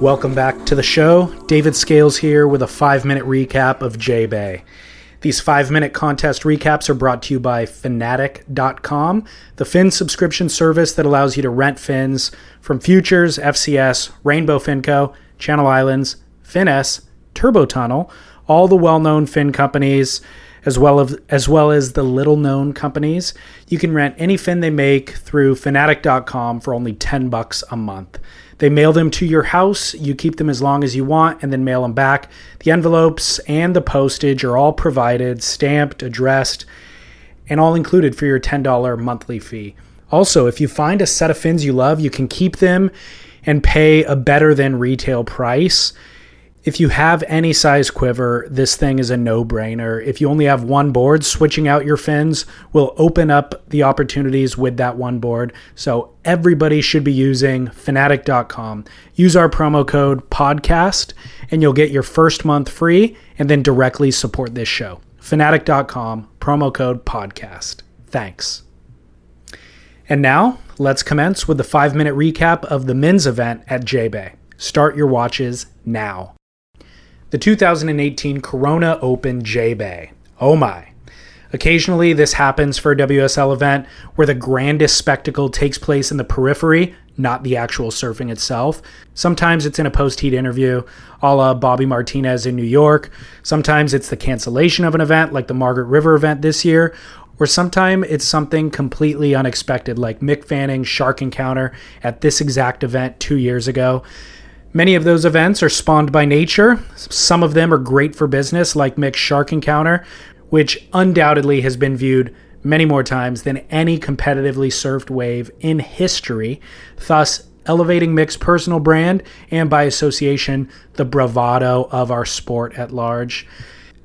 Welcome back to the show. David Scales here with a five minute recap of J Bay. These five minute contest recaps are brought to you by Fanatic.com, the fin subscription service that allows you to rent fins from Futures, FCS, Rainbow Finco, Channel Islands, Finess, Turbo Tunnel, all the well known fin companies. As well, as, as well as the little known companies. You can rent any fin they make through Fanatic.com for only 10 bucks a month. They mail them to your house. You keep them as long as you want and then mail them back. The envelopes and the postage are all provided, stamped, addressed, and all included for your $10 monthly fee. Also, if you find a set of fins you love, you can keep them and pay a better than retail price. If you have any size quiver, this thing is a no brainer. If you only have one board, switching out your fins will open up the opportunities with that one board. So everybody should be using fanatic.com. Use our promo code podcast and you'll get your first month free and then directly support this show. Fanatic.com, promo code podcast. Thanks. And now let's commence with the five minute recap of the men's event at J Bay. Start your watches now the 2018 Corona Open J Bay. Oh my. Occasionally, this happens for a WSL event where the grandest spectacle takes place in the periphery, not the actual surfing itself. Sometimes it's in a post heat interview, a la Bobby Martinez in New York. Sometimes it's the cancellation of an event, like the Margaret River event this year. Or sometimes it's something completely unexpected, like Mick Fanning's shark encounter at this exact event two years ago. Many of those events are spawned by nature. Some of them are great for business, like Mick's Shark Encounter, which undoubtedly has been viewed many more times than any competitively surfed wave in history, thus elevating Mick's personal brand and by association, the bravado of our sport at large.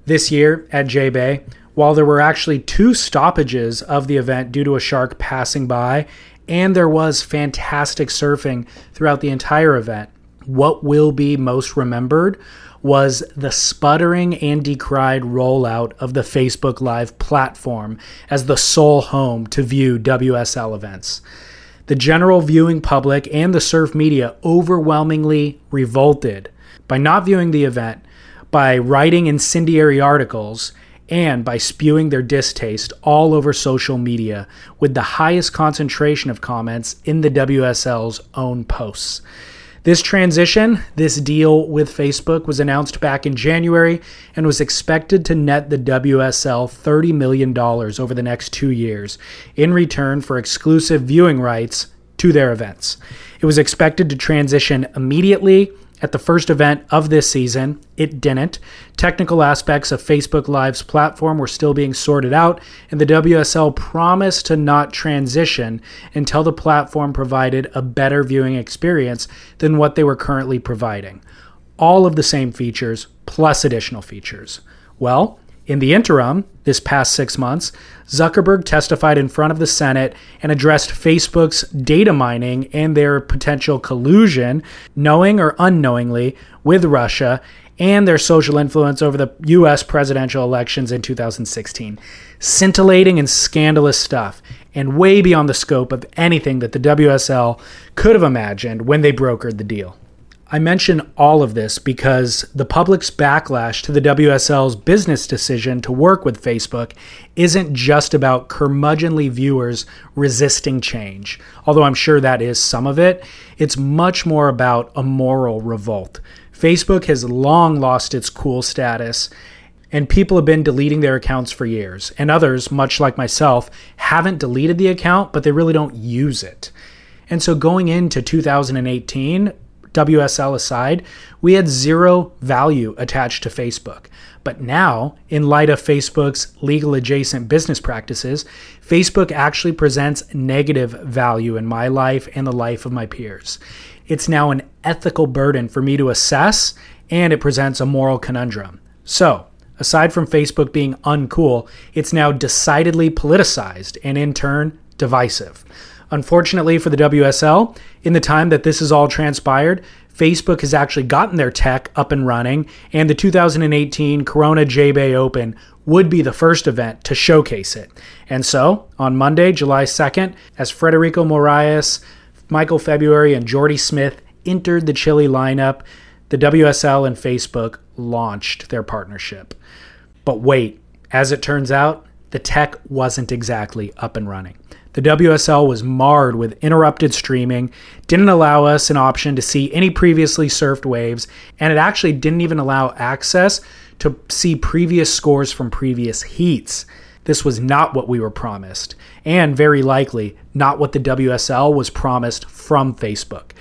This year at J Bay, while there were actually two stoppages of the event due to a shark passing by, and there was fantastic surfing throughout the entire event, what will be most remembered was the sputtering and decried rollout of the Facebook Live platform as the sole home to view WSL events. The general viewing public and the surf media overwhelmingly revolted by not viewing the event, by writing incendiary articles, and by spewing their distaste all over social media, with the highest concentration of comments in the WSL's own posts. This transition, this deal with Facebook, was announced back in January and was expected to net the WSL $30 million over the next two years in return for exclusive viewing rights to their events. It was expected to transition immediately at the first event of this season. It didn't. Technical aspects of Facebook Live's platform were still being sorted out, and the WSL promised to not transition until the platform provided a better viewing experience than what they were currently providing. All of the same features, plus additional features. Well, in the interim, this past six months, Zuckerberg testified in front of the Senate and addressed Facebook's data mining and their potential collusion, knowing or unknowingly, with Russia and their social influence over the US presidential elections in 2016. Scintillating and scandalous stuff, and way beyond the scope of anything that the WSL could have imagined when they brokered the deal. I mention all of this because the public's backlash to the WSL's business decision to work with Facebook isn't just about curmudgeonly viewers resisting change, although I'm sure that is some of it. It's much more about a moral revolt. Facebook has long lost its cool status, and people have been deleting their accounts for years. And others, much like myself, haven't deleted the account, but they really don't use it. And so going into 2018, WSL aside, we had zero value attached to Facebook. But now, in light of Facebook's legal adjacent business practices, Facebook actually presents negative value in my life and the life of my peers. It's now an ethical burden for me to assess, and it presents a moral conundrum. So, aside from Facebook being uncool, it's now decidedly politicized and in turn divisive. Unfortunately for the WSL, in the time that this has all transpired, Facebook has actually gotten their tech up and running, and the 2018 Corona J Bay Open would be the first event to showcase it. And so, on Monday, July 2nd, as Frederico Morais, Michael February, and Jordy Smith entered the Chile lineup, the WSL and Facebook launched their partnership. But wait, as it turns out, the tech wasn't exactly up and running. The WSL was marred with interrupted streaming, didn't allow us an option to see any previously surfed waves, and it actually didn't even allow access to see previous scores from previous heats. This was not what we were promised, and very likely not what the WSL was promised from Facebook.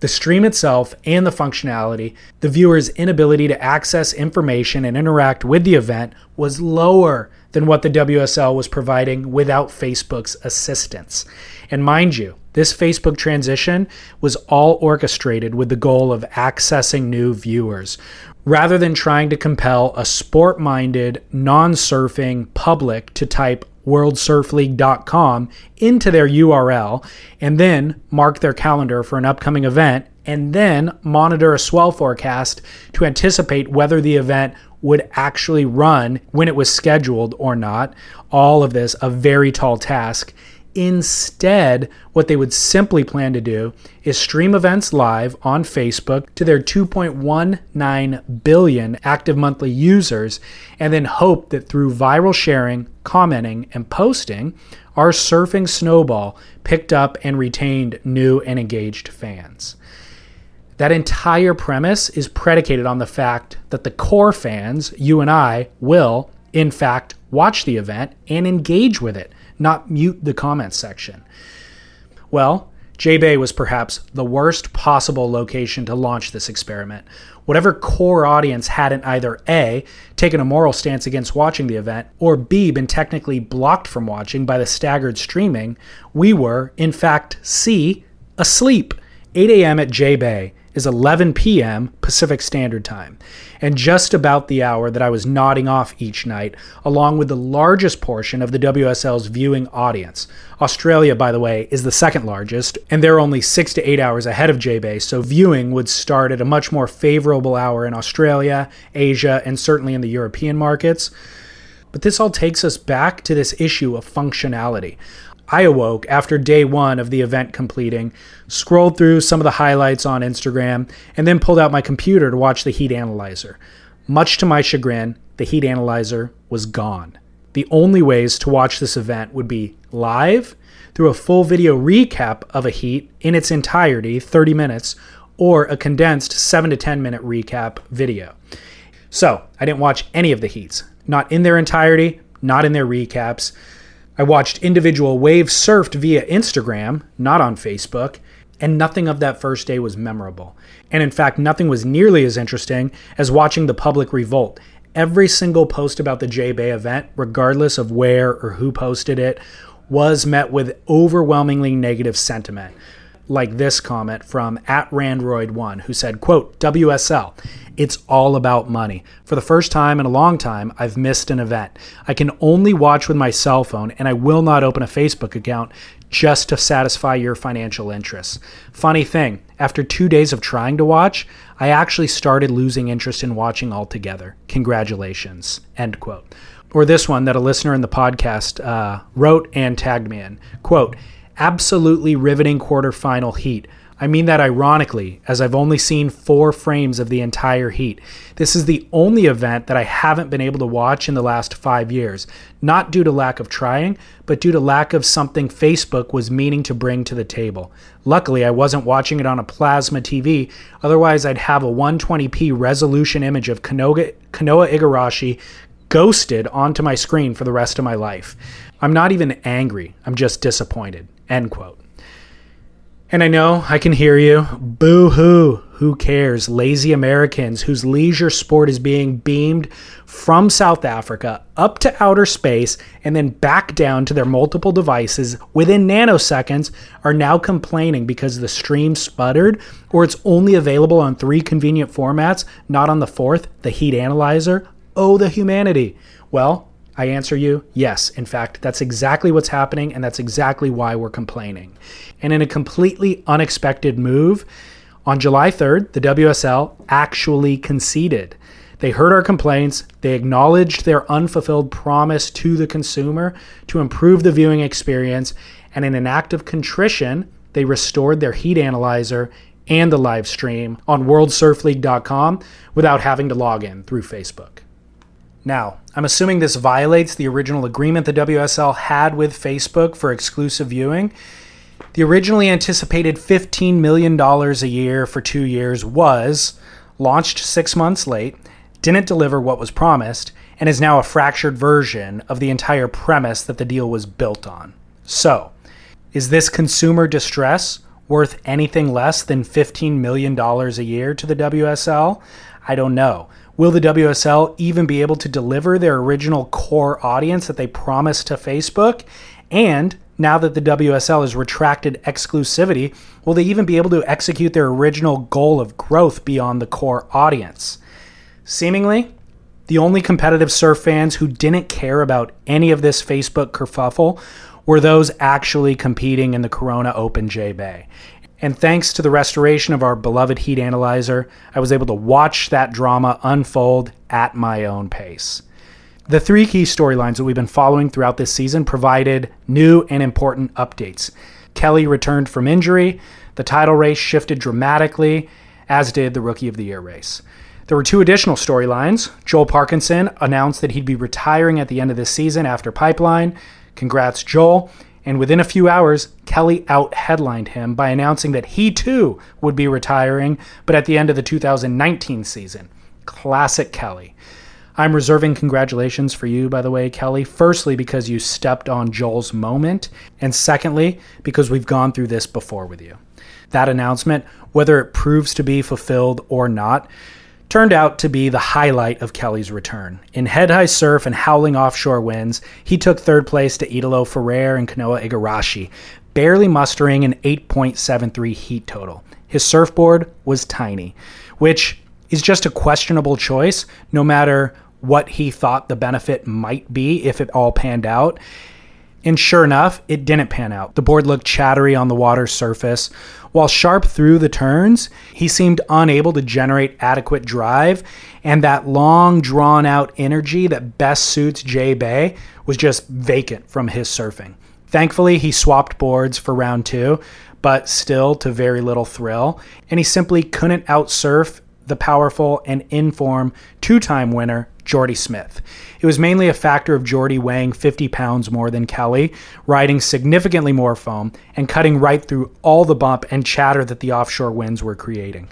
The stream itself and the functionality, the viewer's inability to access information and interact with the event was lower than what the WSL was providing without Facebook's assistance. And mind you, this Facebook transition was all orchestrated with the goal of accessing new viewers. Rather than trying to compel a sport minded, non surfing public to type worldsurfleague.com into their URL and then mark their calendar for an upcoming event and then monitor a swell forecast to anticipate whether the event would actually run when it was scheduled or not. All of this a very tall task. Instead, what they would simply plan to do is stream events live on Facebook to their 2.19 billion active monthly users and then hope that through viral sharing, commenting, and posting, our surfing snowball picked up and retained new and engaged fans. That entire premise is predicated on the fact that the core fans, you and I, will, in fact, watch the event and engage with it, not mute the comments section. Well, J Bay was perhaps the worst possible location to launch this experiment. Whatever core audience hadn't either A, taken a moral stance against watching the event, or B, been technically blocked from watching by the staggered streaming, we were, in fact, C, asleep. 8 a.m. at J Bay is 11 p.m. Pacific Standard Time, and just about the hour that I was nodding off each night, along with the largest portion of the WSL's viewing audience. Australia, by the way, is the second largest, and they're only six to eight hours ahead of J-Bay, so viewing would start at a much more favorable hour in Australia, Asia, and certainly in the European markets. But this all takes us back to this issue of functionality. I awoke after day one of the event completing, scrolled through some of the highlights on Instagram, and then pulled out my computer to watch the heat analyzer. Much to my chagrin, the heat analyzer was gone. The only ways to watch this event would be live, through a full video recap of a heat in its entirety, 30 minutes, or a condensed 7 to 10 minute recap video. So, I didn't watch any of the heats, not in their entirety, not in their recaps. I watched individual waves surfed via Instagram, not on Facebook, and nothing of that first day was memorable. And in fact, nothing was nearly as interesting as watching the public revolt. Every single post about the J Bay event, regardless of where or who posted it, was met with overwhelmingly negative sentiment like this comment from at Randroid1 who said, quote, WSL, it's all about money. For the first time in a long time, I've missed an event. I can only watch with my cell phone and I will not open a Facebook account just to satisfy your financial interests. Funny thing, after two days of trying to watch, I actually started losing interest in watching altogether. Congratulations. End quote. Or this one that a listener in the podcast uh, wrote and tagged me in. Quote, absolutely riveting quarterfinal heat. I mean that ironically, as I've only seen four frames of the entire heat. This is the only event that I haven't been able to watch in the last five years, not due to lack of trying, but due to lack of something Facebook was meaning to bring to the table. Luckily, I wasn't watching it on a plasma TV, otherwise, I'd have a 120p resolution image of Kanoa, Kanoa Igarashi ghosted onto my screen for the rest of my life. I'm not even angry, I'm just disappointed. End quote. And I know I can hear you. Boo hoo. Who cares? Lazy Americans whose leisure sport is being beamed from South Africa up to outer space and then back down to their multiple devices within nanoseconds are now complaining because the stream sputtered or it's only available on three convenient formats, not on the fourth, the heat analyzer. Oh, the humanity. Well, I answer you, yes. In fact, that's exactly what's happening, and that's exactly why we're complaining. And in a completely unexpected move, on July 3rd, the WSL actually conceded. They heard our complaints, they acknowledged their unfulfilled promise to the consumer to improve the viewing experience, and in an act of contrition, they restored their heat analyzer and the live stream on worldsurfleague.com without having to log in through Facebook. Now, I'm assuming this violates the original agreement the WSL had with Facebook for exclusive viewing. The originally anticipated $15 million a year for two years was launched six months late, didn't deliver what was promised, and is now a fractured version of the entire premise that the deal was built on. So, is this consumer distress worth anything less than $15 million a year to the WSL? I don't know. Will the WSL even be able to deliver their original core audience that they promised to Facebook? And now that the WSL has retracted exclusivity, will they even be able to execute their original goal of growth beyond the core audience? Seemingly, the only competitive surf fans who didn't care about any of this Facebook kerfuffle were those actually competing in the Corona Open J Bay. And thanks to the restoration of our beloved heat analyzer, I was able to watch that drama unfold at my own pace. The three key storylines that we've been following throughout this season provided new and important updates. Kelly returned from injury, the title race shifted dramatically, as did the Rookie of the Year race. There were two additional storylines. Joel Parkinson announced that he'd be retiring at the end of this season after Pipeline. Congrats, Joel and within a few hours, Kelly out headlined him by announcing that he too would be retiring, but at the end of the 2019 season. Classic Kelly. I'm reserving congratulations for you, by the way, Kelly. Firstly, because you stepped on Joel's moment, and secondly, because we've gone through this before with you. That announcement, whether it proves to be fulfilled or not, turned out to be the highlight of Kelly's return. In head high surf and howling offshore winds, he took third place to Italo Ferreira and Kanoa Igarashi, barely mustering an 8.73 heat total. His surfboard was tiny, which is just a questionable choice, no matter what he thought the benefit might be if it all panned out. And sure enough, it didn't pan out. The board looked chattery on the water's surface. While sharp through the turns, he seemed unable to generate adequate drive, and that long, drawn out energy that best suits J Bay was just vacant from his surfing. Thankfully, he swapped boards for round two, but still to very little thrill, and he simply couldn't outsurf the powerful and in form two time winner, Jordy Smith. It was mainly a factor of Jordy weighing 50 pounds more than Kelly, riding significantly more foam, and cutting right through all the bump and chatter that the offshore winds were creating.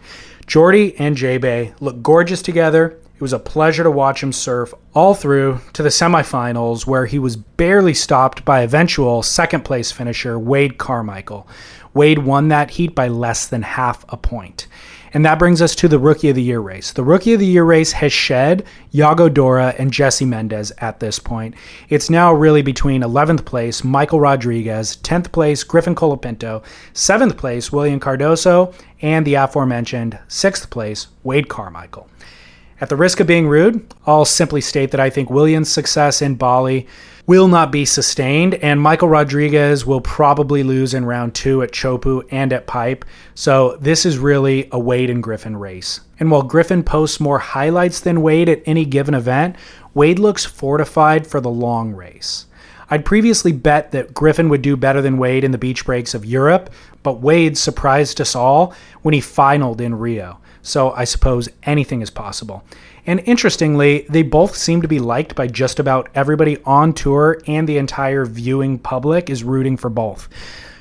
Jordy and J-Bay looked gorgeous together. It was a pleasure to watch him surf all through to the semifinals, where he was barely stopped by eventual second place finisher Wade Carmichael. Wade won that heat by less than half a point. And that brings us to the Rookie of the Year race. The Rookie of the Year race has shed Yago Dora and Jesse Mendes at this point. It's now really between 11th place Michael Rodriguez, 10th place Griffin Colapinto, 7th place William Cardoso, and the aforementioned 6th place Wade Carmichael. At the risk of being rude, I'll simply state that I think Williams' success in Bali will not be sustained, and Michael Rodriguez will probably lose in round two at Chopu and at Pipe. So this is really a Wade and Griffin race. And while Griffin posts more highlights than Wade at any given event, Wade looks fortified for the long race. I'd previously bet that Griffin would do better than Wade in the beach breaks of Europe, but Wade surprised us all when he finaled in Rio. So I suppose anything is possible. And interestingly, they both seem to be liked by just about everybody on tour, and the entire viewing public is rooting for both.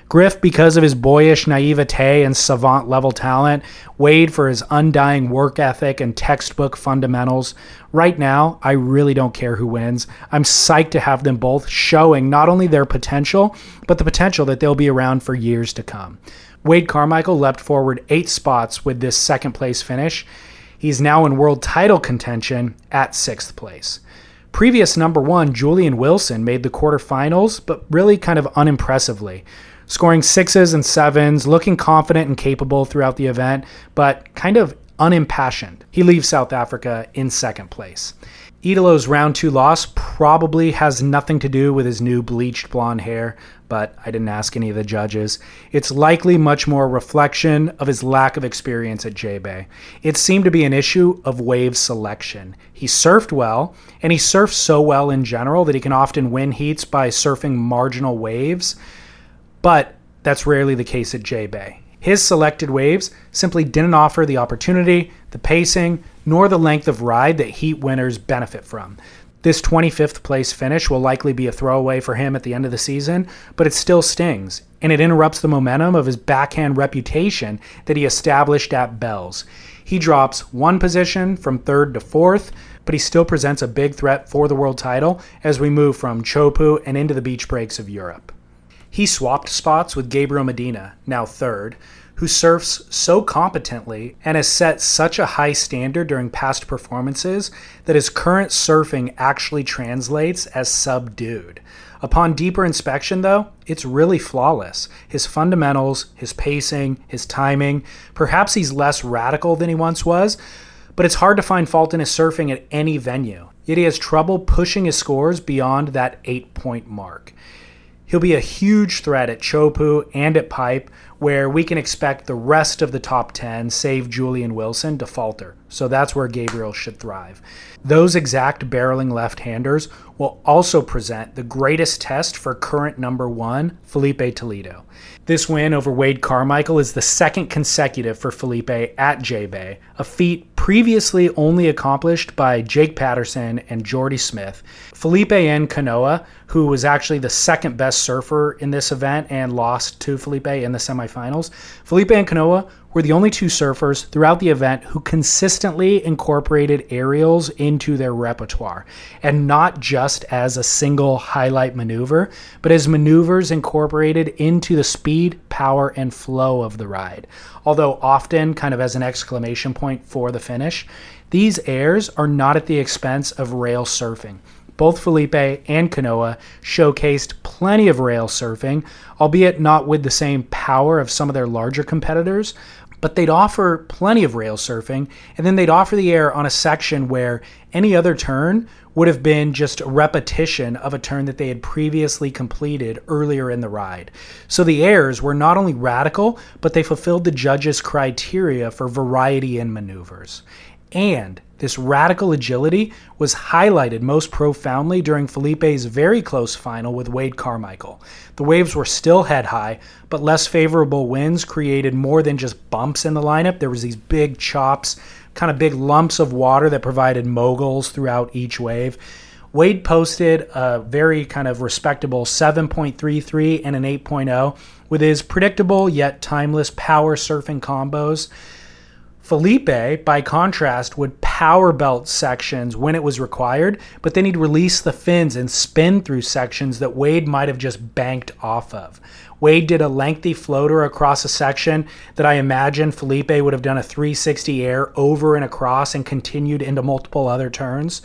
Griff, because of his boyish naivete and savant level talent, Wade for his undying work ethic and textbook fundamentals. Right now, I really don't care who wins. I'm psyched to have them both showing not only their potential, but the potential that they'll be around for years to come. Wade Carmichael leapt forward eight spots with this second place finish. He's now in world title contention at sixth place. Previous number one, Julian Wilson, made the quarterfinals, but really kind of unimpressively, scoring sixes and sevens, looking confident and capable throughout the event, but kind of unimpassioned. He leaves South Africa in second place. Italo's round two loss probably has nothing to do with his new bleached blonde hair, but I didn't ask any of the judges. It's likely much more a reflection of his lack of experience at J Bay. It seemed to be an issue of wave selection. He surfed well, and he surfs so well in general that he can often win heats by surfing marginal waves, but that's rarely the case at J Bay. His selected waves simply didn't offer the opportunity, the pacing, nor the length of ride that heat winners benefit from. This 25th place finish will likely be a throwaway for him at the end of the season, but it still stings, and it interrupts the momentum of his backhand reputation that he established at Bells. He drops one position from third to fourth, but he still presents a big threat for the world title as we move from Chopu and into the beach breaks of Europe. He swapped spots with Gabriel Medina, now third, who surfs so competently and has set such a high standard during past performances that his current surfing actually translates as subdued. Upon deeper inspection, though, it's really flawless. His fundamentals, his pacing, his timing, perhaps he's less radical than he once was, but it's hard to find fault in his surfing at any venue. Yet he has trouble pushing his scores beyond that eight point mark. He'll be a huge threat at Chopu and at Pipe, where we can expect the rest of the top 10, save Julian Wilson, to falter. So that's where Gabriel should thrive. Those exact barreling left handers will also present the greatest test for current number one, Filipe Toledo. This win over Wade Carmichael is the second consecutive for Filipe at J Bay, a feat previously only accomplished by Jake Paterson and Jordy Smith. Filipe and Kanoa, who was actually the second best surfer in this event and lost to Filipe in the semifinals, Filipe and Kanoa were the only two surfers throughout the event who consistently incorporated aerials into their repertoire, and not just as a single highlight maneuver, but as maneuvers incorporated into the speed, power, and flow of the ride. Although often kind of as an exclamation point for the finish, these airs are not at the expense of rail surfing. Both Filipe and Kanoa showcased plenty of rail surfing, albeit not with the same power of some of their larger competitors, but they'd offer plenty of rail surfing, and then they'd offer the air on a section where any other turn would have been just a repetition of a turn that they had previously completed earlier in the ride. So the airs were not only radical, but they fulfilled the judges' criteria for variety in maneuvers. And this radical agility was highlighted most profoundly during Filipe's very close final with Wade Carmichael. The waves were still head high, but less favorable winds created more than just bumps in the lineup. There was these big chops, kind of big lumps of water that provided moguls throughout each wave. Wade posted a very kind of respectable 7.33 and an 8.0 with his predictable yet timeless power surfing combos. Filipe, by contrast, would power belt sections when it was required, but then he'd release the fins and spin through sections that Wade might have just banked off of. Wade did a lengthy floater across a section that I imagine Filipe would have done a 360 air over and across and continued into multiple other turns.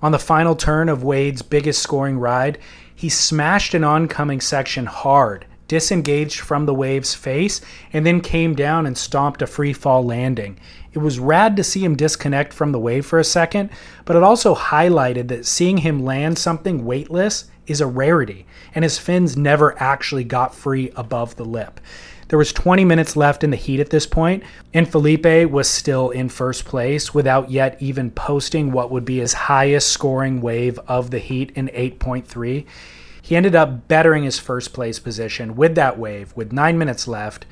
On the final turn of Wade's biggest scoring ride, he smashed an oncoming section hard disengaged from the wave's face, and then came down and stomped a free fall landing. It was rad to see him disconnect from the wave for a second, but it also highlighted that seeing him land something weightless is a rarity, and his fins never actually got free above the lip. There was 20 minutes left in the heat at this point, and Filipe was still in first place without yet even posting what would be his highest scoring wave of the heat in 8.3. He ended up bettering his first place position with that wave with nine minutes left,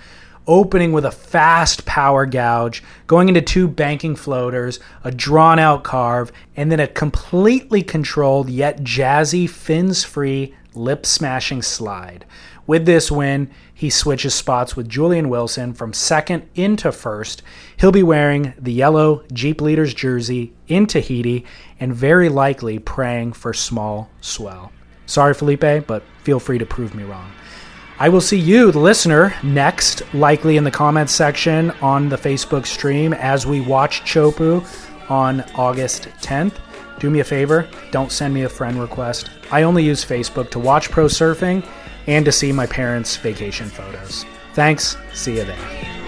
opening with a fast power gouge, going into two banking floaters, a drawn out carve, and then a completely controlled yet jazzy, fins free, lip smashing slide. With this win, he switches spots with Julian Wilson from second into first. He'll be wearing the yellow Jeep Leaders jersey in Tahiti and very likely praying for small swell. Sorry, Filipe, but feel free to prove me wrong. I will see you, the listener, next, likely in the comments section on the Facebook stream as we watch Chopu on August 10th. Do me a favor, don't send me a friend request. I only use Facebook to watch pro surfing and to see my parents' vacation photos. Thanks, see you there.